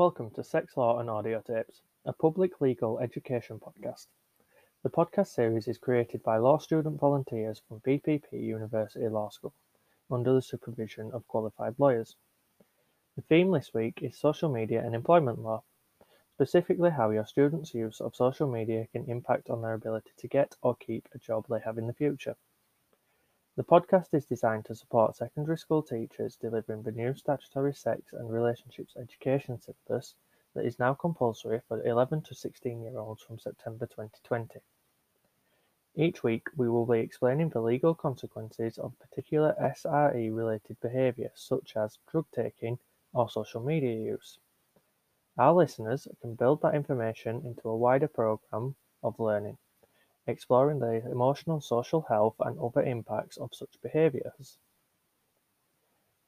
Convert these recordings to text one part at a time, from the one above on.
Welcome to Sex Law and Audio Tapes, a public legal education podcast. The podcast series is created by law student volunteers from BPP University Law School under the supervision of qualified lawyers. The theme this week is social media and employment law, specifically how your students' use of social media can impact on their ability to get or keep a job they have in the future. The podcast is designed to support secondary school teachers delivering the new statutory sex and relationships education syllabus that is now compulsory for 11 to 16 year olds from September 2020. Each week, we will be explaining the legal consequences of particular SRE related behaviour, such as drug taking or social media use. Our listeners can build that information into a wider programme of learning exploring the emotional, social health, and other impacts of such behaviours.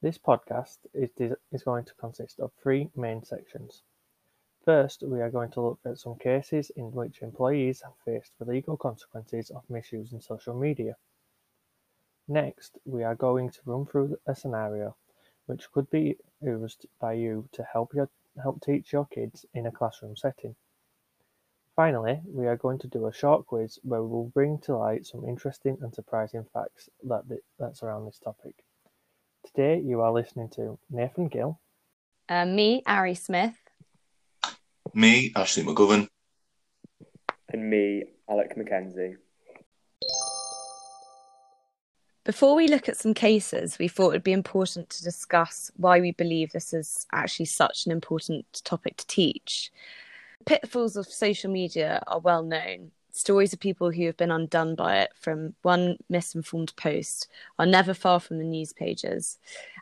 This podcast is, is going to consist of three main sections. First, we are going to look at some cases in which employees have faced the legal consequences of misusing social media. Next, we are going to run through a scenario which could be used by you to help your help teach your kids in a classroom setting. Finally, we are going to do a short quiz where we will bring to light some interesting and surprising facts that, that surround this topic. Today, you are listening to Nathan Gill. Uh, me, Ari Smith. Me, Ashley McGovern. And me, Alec McKenzie. Before we look at some cases, we thought it would be important to discuss why we believe this is actually such an important topic to teach pitfalls of social media are well known. Stories of people who have been undone by it from one misinformed post are never far from the news pages.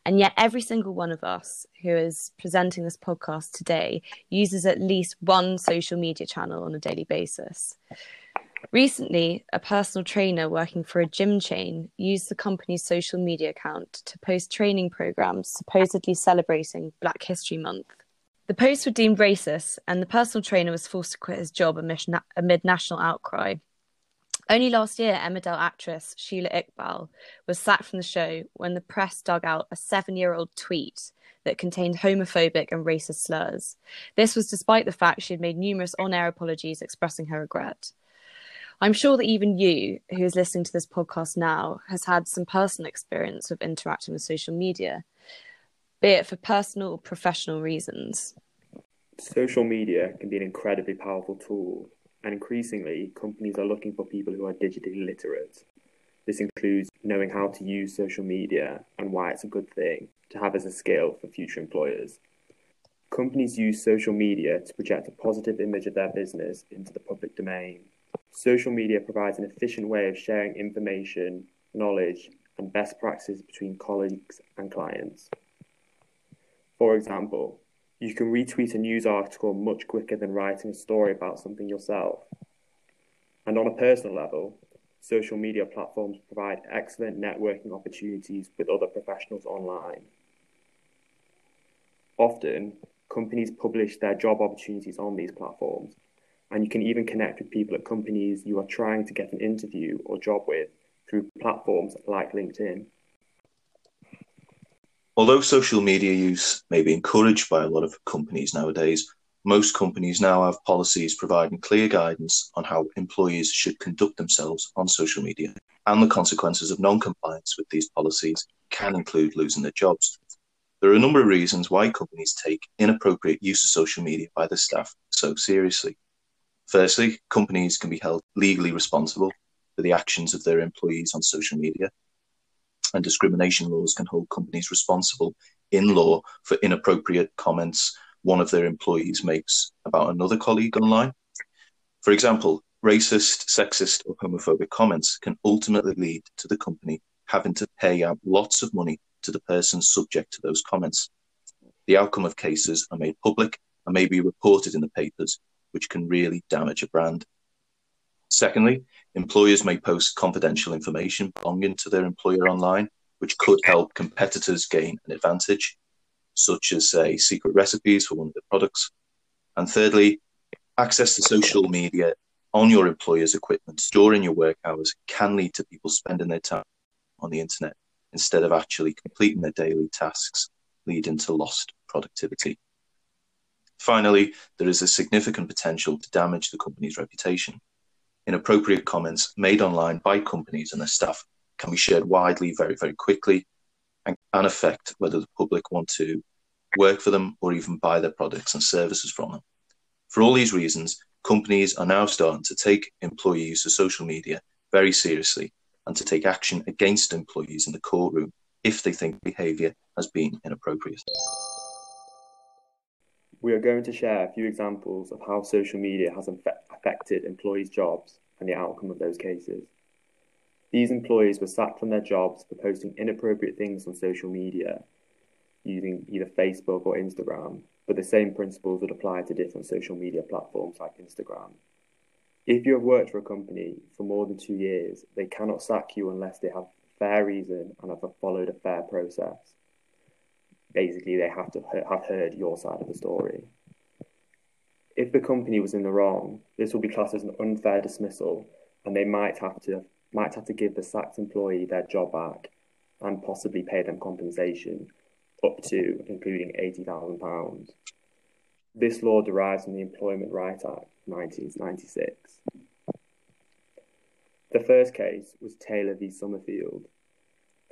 And yet, every single one of us who is presenting this podcast today uses at least one social media channel on a daily basis. Recently, a personal trainer working for a gym chain used the company's social media account to post training programs supposedly celebrating Black History Month. The posts were deemed racist, and the personal trainer was forced to quit his job amid national outcry. Only last year, Emmerdale actress Shila Iqbal was sacked from the show when the press dug out a seven year old tweet that contained homophobic and racist slurs. This was despite the fact she had made numerous on air apologies expressing her regret. I'm sure that even you, who is listening to this podcast now, has had some personal experience of interacting with social media be it for personal or professional reasons. Social media can be an incredibly powerful tool, and increasingly, companies are looking for people who are digitally literate. This includes knowing how to use social media and why it's a good thing to have as a skill for future employers. Companies use social media to project a positive image of their business into the public domain. Social media provides an efficient way of sharing information, knowledge, and best practices between colleagues and clients. For example, you can retweet a news article much quicker than writing a story about something yourself. And on a personal level, social media platforms provide excellent networking opportunities with other professionals online. Often, companies publish their job opportunities on these platforms, and you can even connect with people at companies you are trying to get an interview or job with through platforms like LinkedIn. Although social media use may be encouraged by a lot of companies nowadays, most companies now have policies providing clear guidance on how employees should conduct themselves on social media, and the consequences of non compliance with these policies can include losing their jobs. There are a number of reasons why companies take inappropriate use of social media by their staff so seriously. Firstly, companies can be held legally responsible for the actions of their employees on social media and discrimination laws can hold companies responsible in law for inappropriate comments one of their employees makes about another colleague online. For example, racist, sexist, or homophobic comments can ultimately lead to the company having to pay out lots of money to the person subject to those comments. The outcome of cases are made public and may be reported in the papers, which can really damage a brand. Secondly, employers may post confidential information belonging to their employer online, which could help competitors gain an advantage, such as, say, secret recipes for one of their products. And thirdly, access to social media on your employer's equipment during your work hours can lead to people spending their time on the internet instead of actually completing their daily tasks, leading to lost productivity. Finally, there is a significant potential to damage the company's reputation. Inappropriate comments made online by companies and their staff can be shared widely very, very quickly and, and affect whether the public want to work for them or even buy their products and services from them. For all these reasons, companies are now starting to take employee use of social media very seriously and to take action against employees in the courtroom if they think behaviour has been inappropriate. We are going to share a few examples of how social media has affected employees' jobs and the outcome of those cases. These employees were sacked from their jobs for posting inappropriate things on social media using either Facebook or Instagram, but the same principles would apply to different social media platforms like Instagram. If you have worked for a company for more than two years, they cannot sack you unless they have fair reason and have followed a fair process. Basically, they have to have heard your side of the story. If the company was in the wrong, this will be classed as an unfair dismissal, and they might have to might have to give the sacked employee their job back and possibly pay them compensation up to including £80,000. This law derives from the Employment Right Act 1996. The first case was Taylor v Somerfield.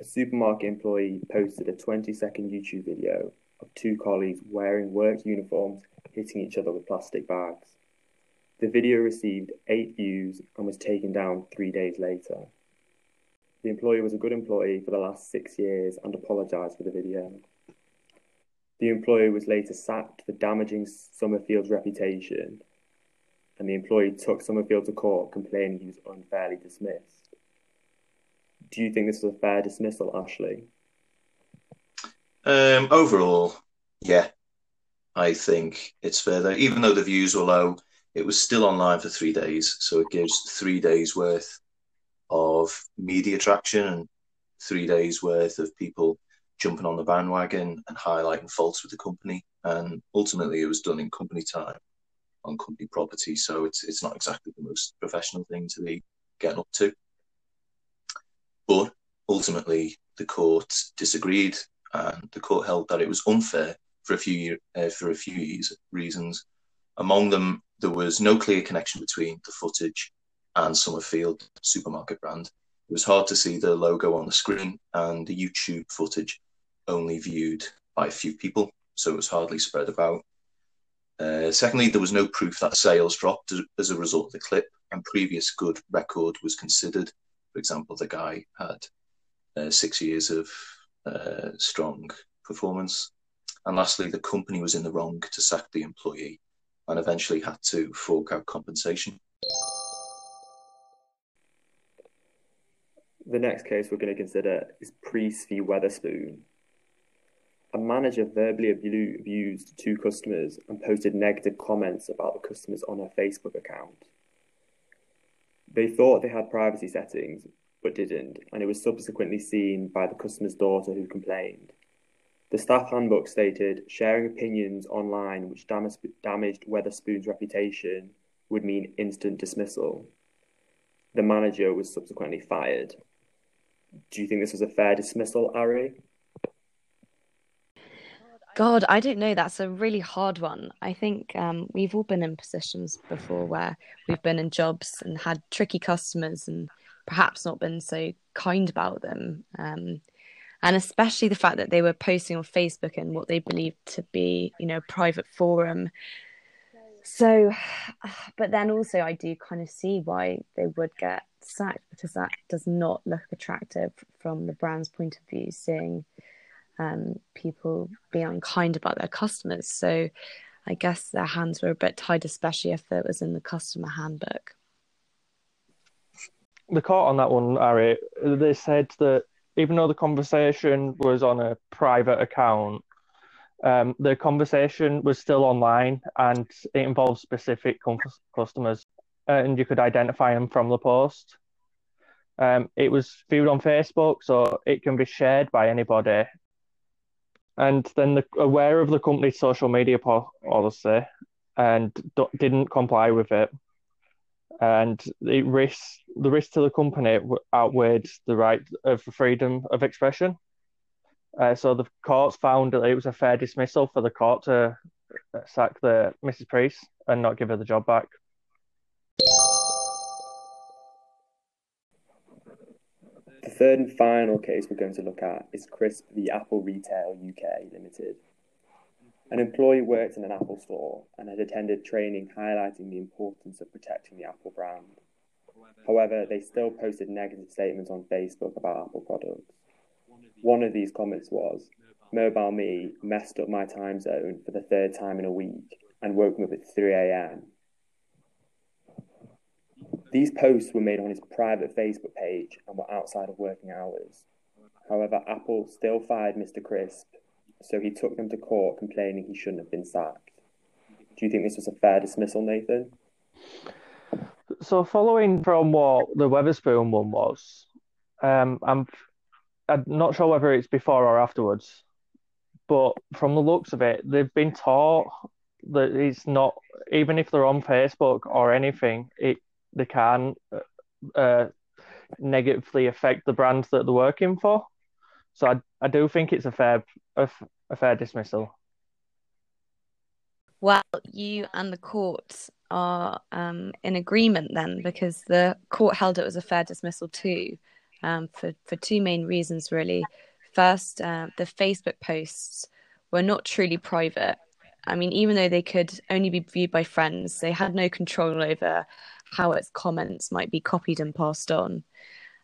A supermarket employee posted a 20 second YouTube video of two colleagues wearing work uniforms hitting each other with plastic bags. The video received eight views and was taken down three days later. The employee was a good employee for the last six years and apologised for the video. The employee was later sacked for damaging Somerfield's reputation, and the employee took Summerfield to court complaining he was unfairly dismissed. Do you think this was a fair dismissal, Ashley? Um, overall, yeah, I think it's fair. Though, even though the views were low, it was still online for three days, so it gives three days worth of media traction and three days worth of people jumping on the bandwagon and highlighting faults with the company. And ultimately, it was done in company time on company property, so it's it's not exactly the most professional thing to be getting up to. But ultimately, the court disagreed, and the court held that it was unfair for a few uh, for a few reasons. Among them, there was no clear connection between the footage and Somerfield supermarket brand. It was hard to see the logo on the screen, and the YouTube footage only viewed by a few people, so it was hardly spread about. Uh, secondly, there was no proof that sales dropped as a result of the clip, and previous good record was considered. For example, the guy had uh, six years of uh, strong performance. And lastly, the company was in the wrong to sack the employee and eventually had to fork out compensation. The next case we're going to consider is Priest v Wetherspoon a manager verbally abused two customers and posted negative comments about the customers on her Facebook account. They thought they had privacy settings, but didn't, and it was subsequently seen by the customer's daughter who complained. The staff handbook stated sharing opinions online which damaged Wetherspoon's reputation would mean instant dismissal. The manager was subsequently fired. Do you think this was a fair dismissal, Ari? God, I don't know. That's a really hard one. I think um, we've all been in positions before where we've been in jobs and had tricky customers and perhaps not been so kind about them. Um, and especially the fact that they were posting on Facebook in what they believed to be, you know, a private forum. So, but then also I do kind of see why they would get sacked because that does not look attractive from the brand's point of view, seeing um, people be unkind about their customers. So I guess their hands were a bit tied, especially if it was in the customer handbook. The court on that one, Ari, they said that even though the conversation was on a private account, um, the conversation was still online and it involved specific com- customers, and you could identify them from the post. Um, it was viewed on Facebook, so it can be shared by anybody, and then the, aware of the company's social media policy and didn't comply with it. And the risk, the risk to the company outweighed the right of freedom of expression. Uh, so the courts found that it was a fair dismissal for the court to sack the Mrs. Priest and not give her the job back. The third and final case we're going to look at is Crisp v Apple Retail UK Limited. An employee worked in an Apple store and had attended training highlighting the importance of protecting the Apple brand. However, they still posted negative statements on Facebook about Apple products. One of these comments was, MobileMe messed up my time zone for the third time in a week and woke me up at 3 a.m. These posts were made on his private Facebook page and were outside of working hours. However, Apple still fired Mr. Crisp, so he took them to court complaining he shouldn't have been sacked. Do you think this was a fair dismissal, Nathan? So, following from what the Wetherspoon one was, um, I'm I'm not sure whether it's before or afterwards, but from the looks of it, they've been taught that it's not even if they're on Facebook or anything, it they can uh, negatively affect the brands that they're working for. So I I do think it's a fair a, a fair dismissal. Well, you and the court are um, in agreement then, because the court held it was a fair dismissal too, um, for for two main reasons really. First, uh, the Facebook posts were not truly private. I mean, even though they could only be viewed by friends, they had no control over how its comments might be copied and passed on.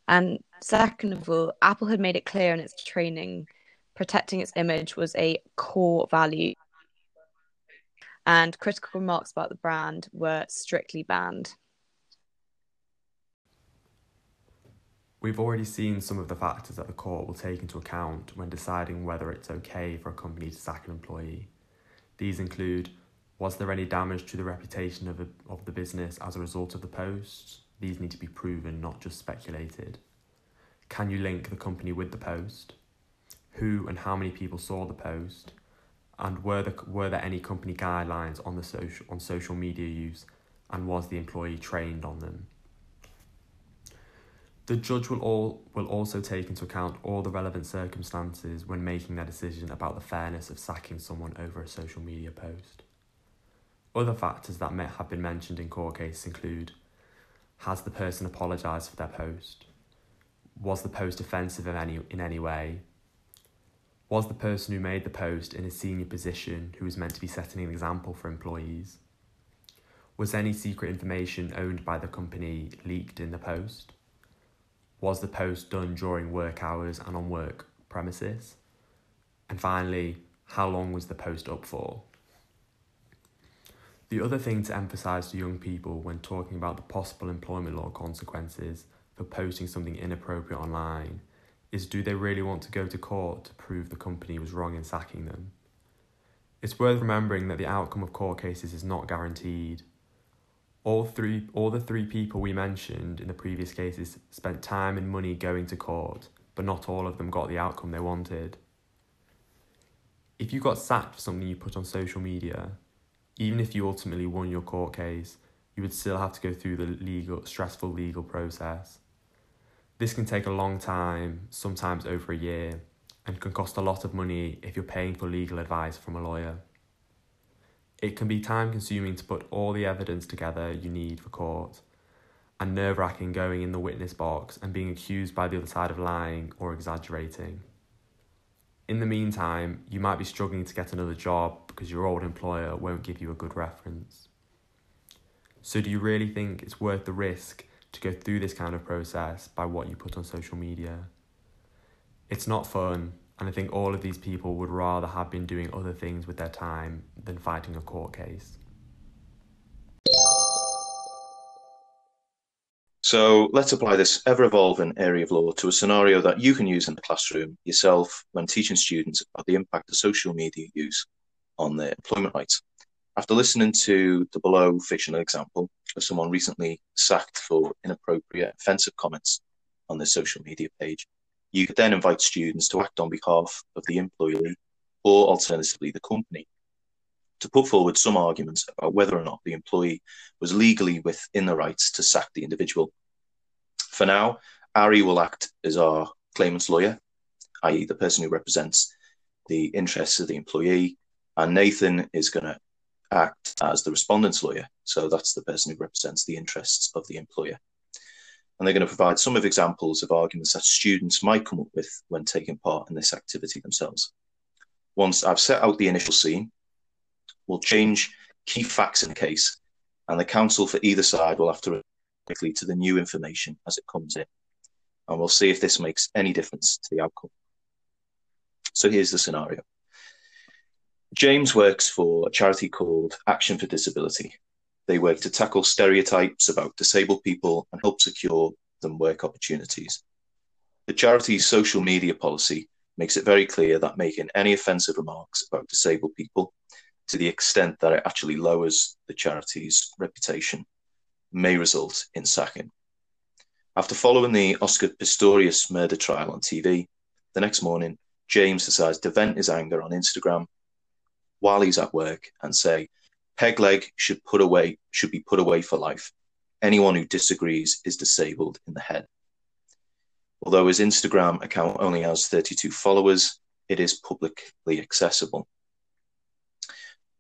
And second of all, Apple had made it clear in its training protecting its image was a core value. And critical remarks about the brand were strictly banned. We've already seen some of the factors that the court will take into account when deciding whether it's okay for a company to sack an employee. These include was there any damage to the reputation of, a, of the business as a result of the post? These need to be proven, not just speculated. Can you link the company with the post? Who and how many people saw the post? And were there, were there any company guidelines on, the social, on social media use? And was the employee trained on them? The judge will, all, will also take into account all the relevant circumstances when making their decision about the fairness of sacking someone over a social media post. Other factors that may have been mentioned in court cases include Has the person apologised for their post? Was the post offensive in any, in any way? Was the person who made the post in a senior position who was meant to be setting an example for employees? Was any secret information owned by the company leaked in the post? Was the post done during work hours and on work premises? And finally, how long was the post up for? The other thing to emphasise to young people when talking about the possible employment law consequences for posting something inappropriate online is do they really want to go to court to prove the company was wrong in sacking them? It's worth remembering that the outcome of court cases is not guaranteed. All three all the three people we mentioned in the previous cases spent time and money going to court, but not all of them got the outcome they wanted. If you got sacked for something you put on social media, even if you ultimately won your court case, you would still have to go through the legal, stressful legal process. This can take a long time, sometimes over a year, and can cost a lot of money if you're paying for legal advice from a lawyer. It can be time consuming to put all the evidence together you need for court, and nerve wracking going in the witness box and being accused by the other side of lying or exaggerating. In the meantime, you might be struggling to get another job because your old employer won't give you a good reference. So, do you really think it's worth the risk to go through this kind of process by what you put on social media? It's not fun, and I think all of these people would rather have been doing other things with their time than fighting a court case. So let's apply this ever evolving area of law to a scenario that you can use in the classroom yourself when teaching students about the impact of social media use on their employment rights. After listening to the below fictional example of someone recently sacked for inappropriate, offensive comments on their social media page, you could then invite students to act on behalf of the employee or alternatively the company to put forward some arguments about whether or not the employee was legally within the rights to sack the individual. For now, Ari will act as our claimant's lawyer, i.e., the person who represents the interests of the employee, And Nathan is going to act as the respondent's lawyer. So that's the person who represents the interests of the employer. And they're going to provide some of examples of arguments that students might come up with when taking part in this activity themselves. Once I've set out the initial scene, we'll change key facts in the case, and the counsel for either side will have to react quickly to the new information as it comes in. And we'll see if this makes any difference to the outcome. So here's the scenario. James works for a charity called Action for Disability. They work to tackle stereotypes about disabled people and help secure them work opportunities. The charity's social media policy makes it very clear that making any offensive remarks about disabled people, to the extent that it actually lowers the charity's reputation, may result in sacking. After following the Oscar Pistorius murder trial on TV, the next morning, James decides to vent his anger on Instagram while he's at work and say, Pegleg should put away should be put away for life. Anyone who disagrees is disabled in the head. Although his Instagram account only has 32 followers, it is publicly accessible.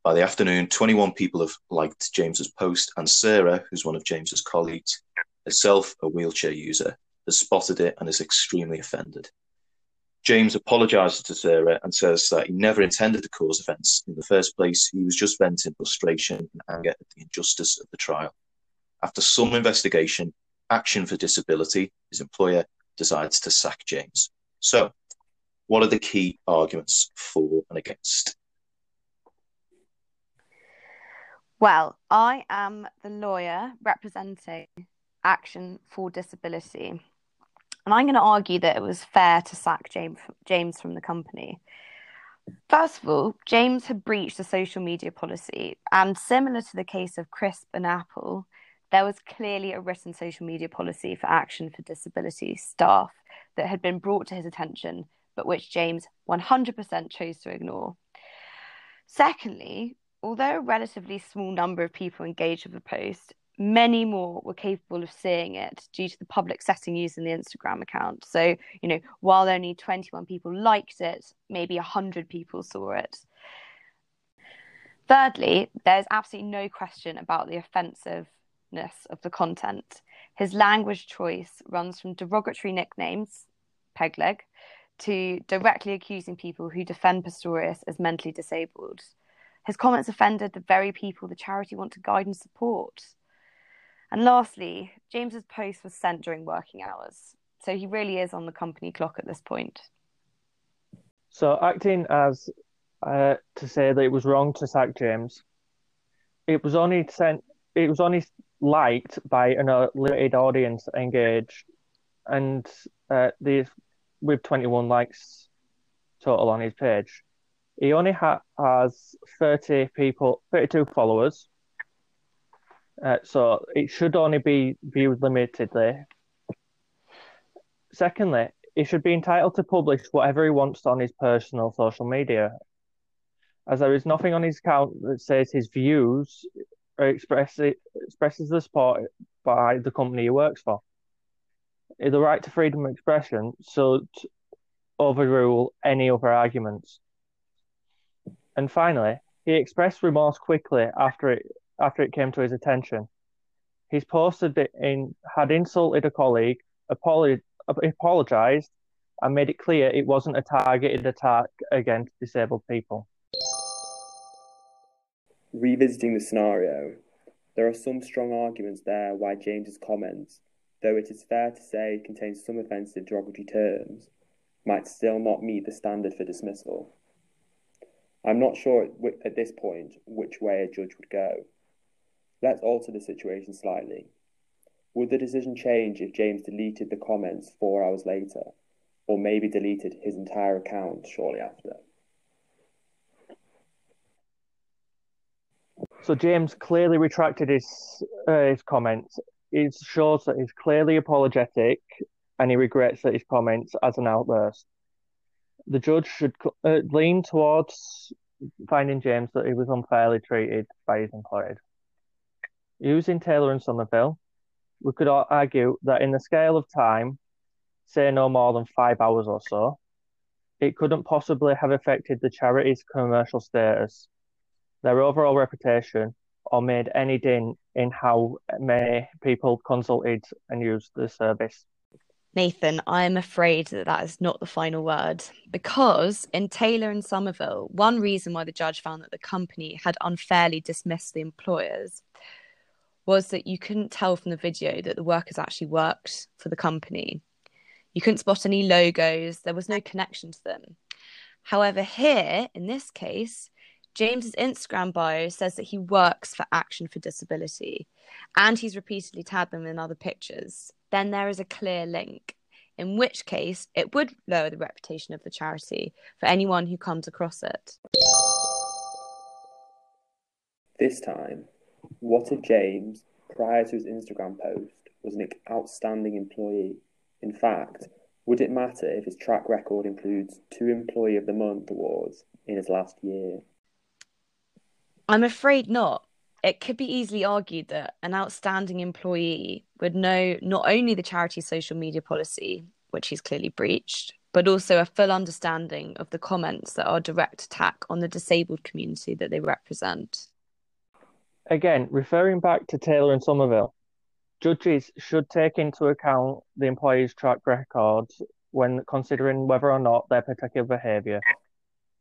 By the afternoon, 21 people have liked James's post, and Sarah, who's one of James's colleagues, herself a wheelchair user, has spotted it and is extremely offended. James apologizes to Sarah and says that he never intended to cause offence in the first place. He was just venting frustration and anger at the injustice of the trial. After some investigation, Action for Disability, his employer, decides to sack James. So, what are the key arguments for and against? Well, I am the lawyer representing Action for Disability. And I'm going to argue that it was fair to sack James, from the company. First of all, James had breached the social media policy, and similar to the case of Crisp and Apple, there was clearly a written social media policy for Action for Disability staff that had been brought to his attention, but which James 100% chose to ignore. Secondly, although a relatively small number of people engaged with the post, many more were capable of seeing it due to the public setting used in the Instagram account. So, you know, while only 21 people liked it, maybe 100 people saw it. Thirdly, there's absolutely no question about the offensiveness of the content. His language choice runs from derogatory nicknames, pegleg, to directly accusing people who defend Pistorius as mentally disabled. His comments offended the very people the charity want to guide and support. And lastly, James's post was sent during working hours, so he really is on the company clock at this point. So, acting as uh, to say that it was wrong to sack James, it was only sent. It was only liked by a limited audience engaged, and uh, the with twenty one likes total on his page. He only ha- has 30 people, 32 followers. Uh, so it should only be viewed limitedly. Secondly, he should be entitled to publish whatever he wants on his personal social media, as there is nothing on his account that says his views or express, expresses the support by the company he works for. The right to freedom of expression should overrule any other arguments. And finally, he expressed remorse quickly after it after it came to his attention. He's posted it in had insulted a colleague, apologized, and made it clear it wasn't a targeted attack against disabled people. Revisiting the scenario, there are some strong arguments there why James's comments, though it is fair to say contains some offensive derogatory terms, might still not meet the standard for dismissal. I'm not sure at this point which way a judge would go. Let's alter the situation slightly. Would the decision change if James deleted the comments four hours later, or maybe deleted his entire account shortly after? So James clearly retracted his uh, his comments. It shows that he's clearly apologetic, and he regrets that his comments as an outburst the judge should uh, lean towards finding James that he was unfairly treated by his employer. Using Taylor and Somerville, we could argue that in the scale of time, say no more than five hours or so, it couldn't possibly have affected the charity's commercial status, their overall reputation, or made any dent in how many people consulted and used the service. Nathan, I am afraid that that is not the final word because in Taylor and Somerville, one reason why the judge found that the company had unfairly dismissed the employers was that you couldn't tell from the video that the workers actually worked for the company. You couldn't spot any logos, there was no connection to them. However, here in this case, James's Instagram bio says that he works for Action for Disability and he's repeatedly tagged them in other pictures. Then there is a clear link, in which case it would lower the reputation of the charity for anyone who comes across it. This time, what if James, prior to his Instagram post, was an outstanding employee? In fact, would it matter if his track record includes two Employee of the Month awards in his last year? I'm afraid not. It could be easily argued that an outstanding employee would know not only the charity's social media policy, which he's clearly breached, but also a full understanding of the comments that are direct attack on the disabled community that they represent. Again, referring back to Taylor and Somerville, judges should take into account the employee's track record when considering whether or not their particular behaviour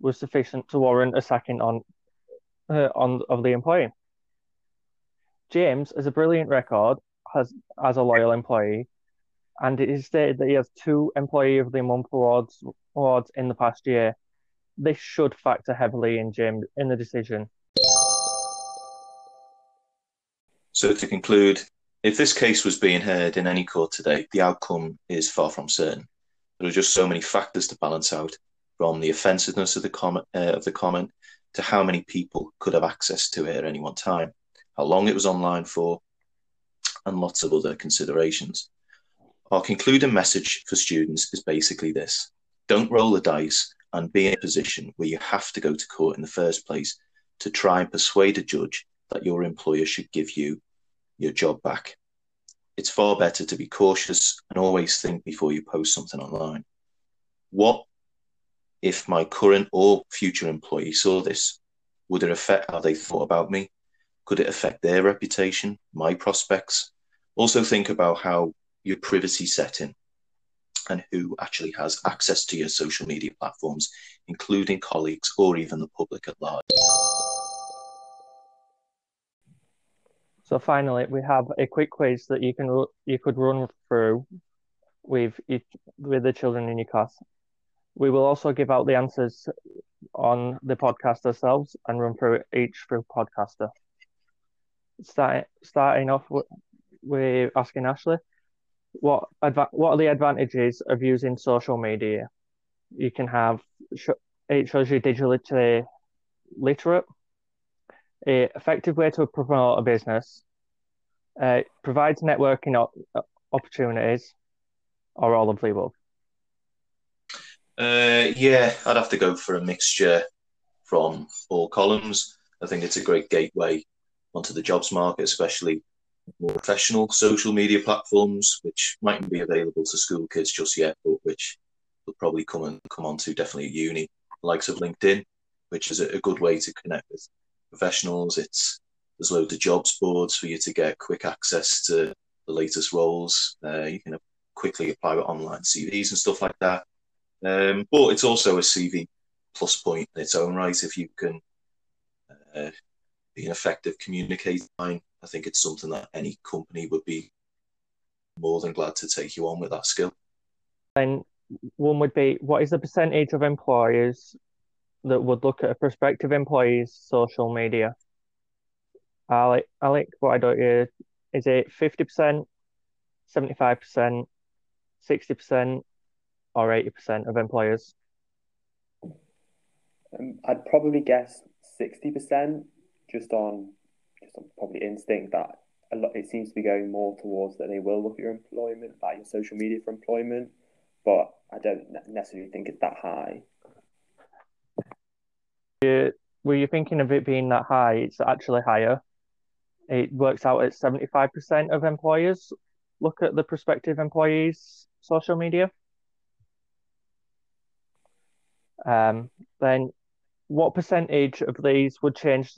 was sufficient to warrant a sacking on uh, on of the employee. James has a brilliant record has as a loyal employee, and it is stated that he has two Employee of the Month awards awards in the past year. This should factor heavily in James in the decision. So to conclude, if this case was being heard in any court today, the outcome is far from certain. There are just so many factors to balance out, from the offensiveness of the comment uh, of the comment to how many people could have access to it at any one time, how long it was online for, and lots of other considerations. Our concluding message for students is basically this don't roll the dice and be in a position where you have to go to court in the first place to try and persuade a judge that your employer should give you your job back. It's far better to be cautious and always think before you post something online. What if my current or future employee saw this? Would it affect how they thought about me? Could it affect their reputation, my prospects? Also, think about how your privacy setting and who actually has access to your social media platforms, including colleagues or even the public at large. So finally, we have a quick quiz that you can you could run through with each, with the children in your class. We will also give out the answers on the podcast ourselves and run through each through podcaster. Start, starting off with asking Ashley, what adva- what are the advantages of using social media? You can have it shows you digitally literate, a effective way to promote a business, uh, provides networking op- opportunities, or all of the above. Uh, yeah, I'd have to go for a mixture from all columns. I think it's a great gateway onto the jobs market, especially more professional social media platforms, which mightn't be available to school kids just yet, but which will probably come and come on to definitely at uni, likes of LinkedIn, which is a, a good way to connect with professionals. It's there's loads of jobs boards for you to get quick access to the latest roles. Uh, you can quickly apply with online CVs and stuff like that. Um, but it's also a CV plus point in its own right. If you can uh, be an effective communicator, I think it's something that any company would be more than glad to take you on with that skill. And one would be what is the percentage of employers that would look at a prospective employee's social media? Alec, Alec, what I don't is it 50%, 75%, 60%, or 80% of employers? Um, I'd probably guess 60% just on just on probably instinct that a lot it seems to be going more towards that they will look at your employment, like your social media for employment, but I don't necessarily think it's that high. were you thinking of it being that high? It's actually higher. It works out at 75% of employers look at the prospective employees' social media. Um, then, what percentage of these would change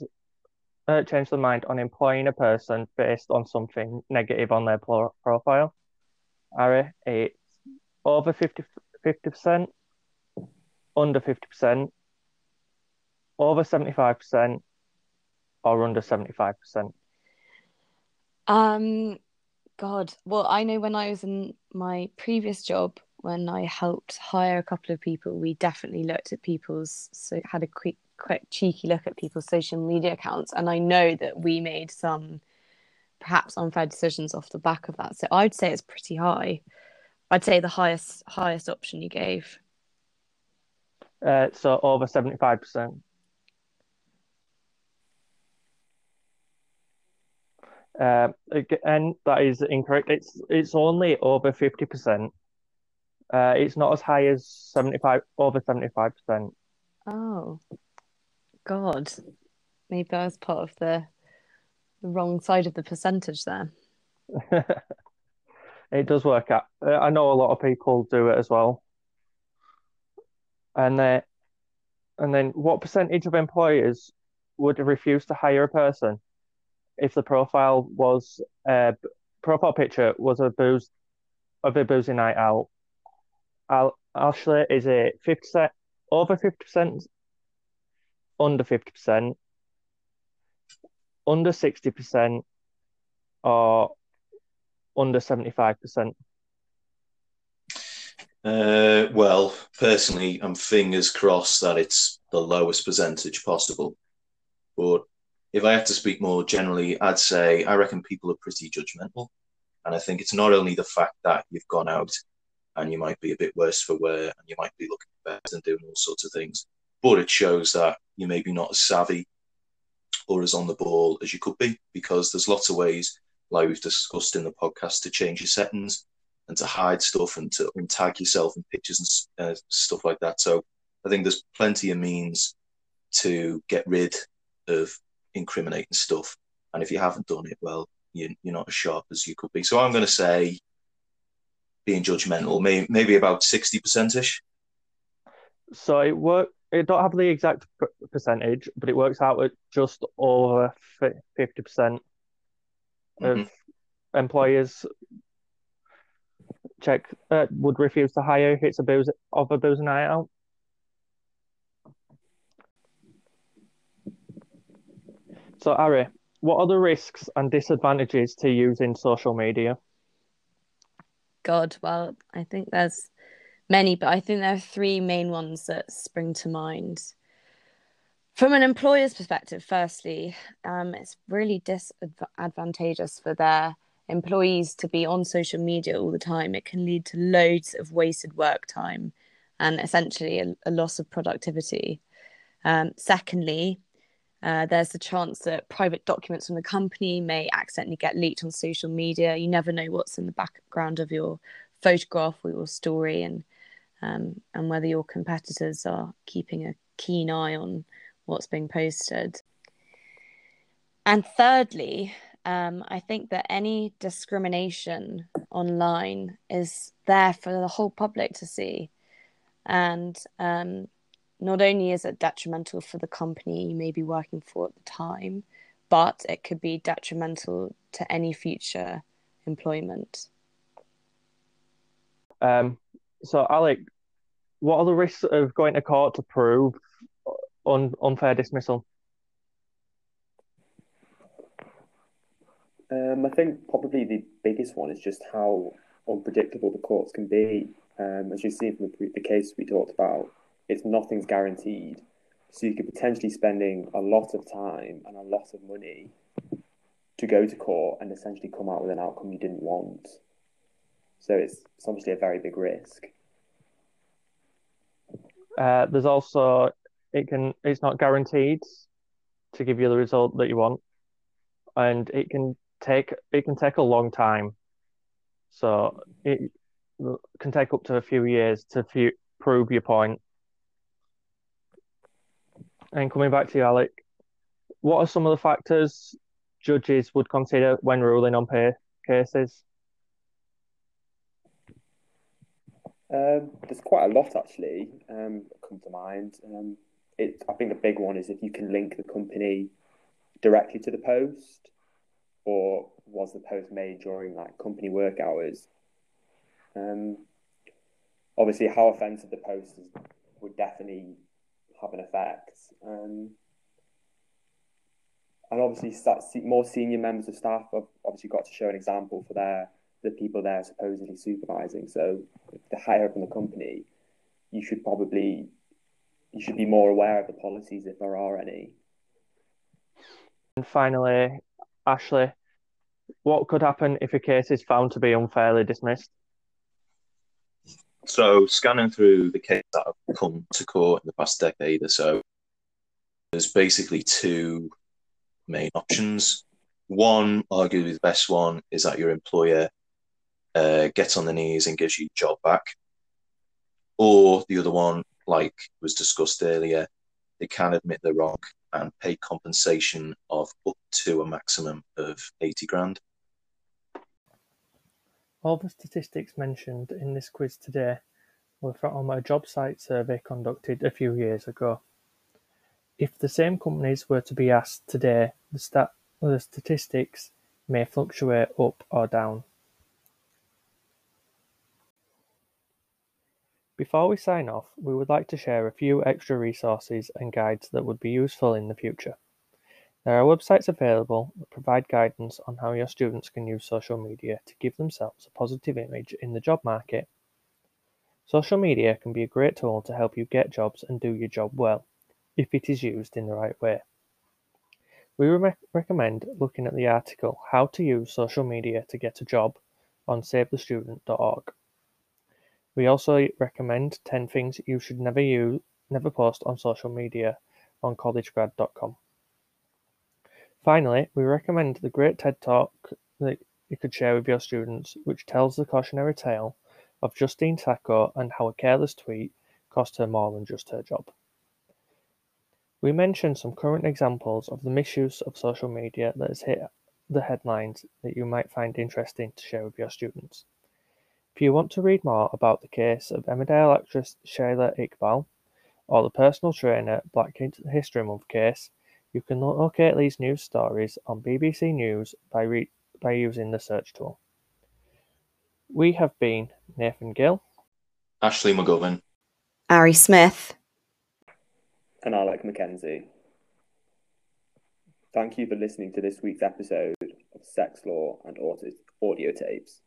uh, change their mind on employing a person based on something negative on their pro- profile? Ari, it's over 50 percent, under fifty percent, over seventy five percent, or under seventy five percent. Um, God, well, I know when I was in my previous job, when I helped hire a couple of people, we definitely looked at people's, so had a quick, quick, cheeky look at people's social media accounts. And I know that we made some perhaps unfair decisions off the back of that. So I'd say it's pretty high. I'd say the highest highest option you gave. Uh, so over seventy five percent. Uh, and that is incorrect. It's it's only over fifty percent. Uh, it's not as high as seventy five over seventy five percent. Oh, God! Maybe I was part of the the wrong side of the percentage there. it does work out. Uh, I know a lot of people do it as well. And then, and then, what percentage of employers would refuse to hire a person if the profile was uh, profile picture was a booze of a boozy night out? I'll Ashley, is it fifty percent over fifty percent, under fifty percent, under sixty percent, or under seventy five percent? Uh, well, personally, I'm fingers crossed that it's the lowest percentage possible. But if I have to speak more generally, I'd say I reckon people are pretty judgmental. And I think it's not only the fact that you've gone out and you might be a bit worse for wear and you might be looking better and doing all sorts of things, but it shows that you're maybe not as savvy or as on the ball as you could be because there's lots of ways, like we've discussed in the podcast, to change your settings and to hide stuff and to untag yourself in pictures and uh, stuff like that. So I think there's plenty of means to get rid of incriminating stuff. And if you haven't done it, well, you, are not as sharp as you could be. So I'm going to say being judgmental, maybe, maybe about 60% ish. So it work. It don't have the exact percentage, but it works out at just over fifty percent of mm-hmm. employers check uh, would refuse to hire if it's a booze of a booze night out. So, Ari, what are the risks and disadvantages to using social media? God, well, I think there's many, but I think there are three main ones that spring to mind. From an employer's perspective, firstly, um, it's really disadvantageous for their employees to be on social media all the time. It can lead to loads of wasted work time and essentially a, a loss of productivity. Um, secondly, uh, there's the chance that private documents from the company may accidentally get leaked on social media. You never know what's in the background of your photograph or your story, and um, and whether your competitors are keeping a keen eye on what's being posted. And thirdly, um, I think that any discrimination online is there for the whole public to see, and um, not only is it detrimental for the company you may be working for at the time, but it could be detrimental to any future employment. Um, so, Alec, what are the risks of going to court to prove un- unfair dismissal? Um, I think probably the biggest one is just how unpredictable the courts can be. Um, as you've seen from the, the case we talked about, it's nothing's guaranteed. So you could potentially spending a lot of time and a lot of money to go to court and essentially come out with an outcome you didn't want. So it's, it's obviously a very big risk. Uh, there's also it can it's not guaranteed to give you the result that you want, and it can take it can take a long time. So it can take up to a few years to few, prove your point. And coming back to you, Alec, what are some of the factors judges would consider when ruling on pay cases? Um, there's quite a lot actually um, come to mind. Um, it, I think the big one is if you can link the company directly to the post, or was the post made during like company work hours? Um, obviously, how offensive the post is, would definitely have an effect. Um, and obviously, more senior members of staff have obviously got to show an example for their the people they're supposedly supervising. So, the higher up in the company, you should probably you should be more aware of the policies if there are any. And finally, Ashley, what could happen if a case is found to be unfairly dismissed? So, scanning through the cases that have come to court in the past decade or so, there's basically two main options. One, arguably the best one, is that your employer uh, gets on the knees and gives you job back. Or the other one, like was discussed earlier, they can admit they're wrong and pay compensation of up to a maximum of 80 grand. All the statistics mentioned in this quiz today were from a job site survey conducted a few years ago. If the same companies were to be asked today, the, stat- the statistics may fluctuate up or down. Before we sign off, we would like to share a few extra resources and guides that would be useful in the future. There are websites available that provide guidance on how your students can use social media to give themselves a positive image in the job market. Social media can be a great tool to help you get jobs and do your job well, if it is used in the right way. We re- recommend looking at the article How to Use Social Media to Get a Job on SaveTheStudent.org. We also recommend 10 things you should never use, never post on social media on collegegrad.com. Finally, we recommend the great TED Talk that you could share with your students, which tells the cautionary tale of Justine Sacco and how a careless tweet cost her more than just her job. We mention some current examples of the misuse of social media that has hit the headlines that you might find interesting to share with your students. If you want to read more about the case of Emmerdale actress Shila Iqbal or the personal trainer Black History Month case, you can locate these news stories on BBC News by, re- by using the search tool. We have been Nathan Gill, Ashley McGovern, Ari Smith, and Alec Mackenzie. Thank you for listening to this week's episode of Sex Law and Audio Tapes.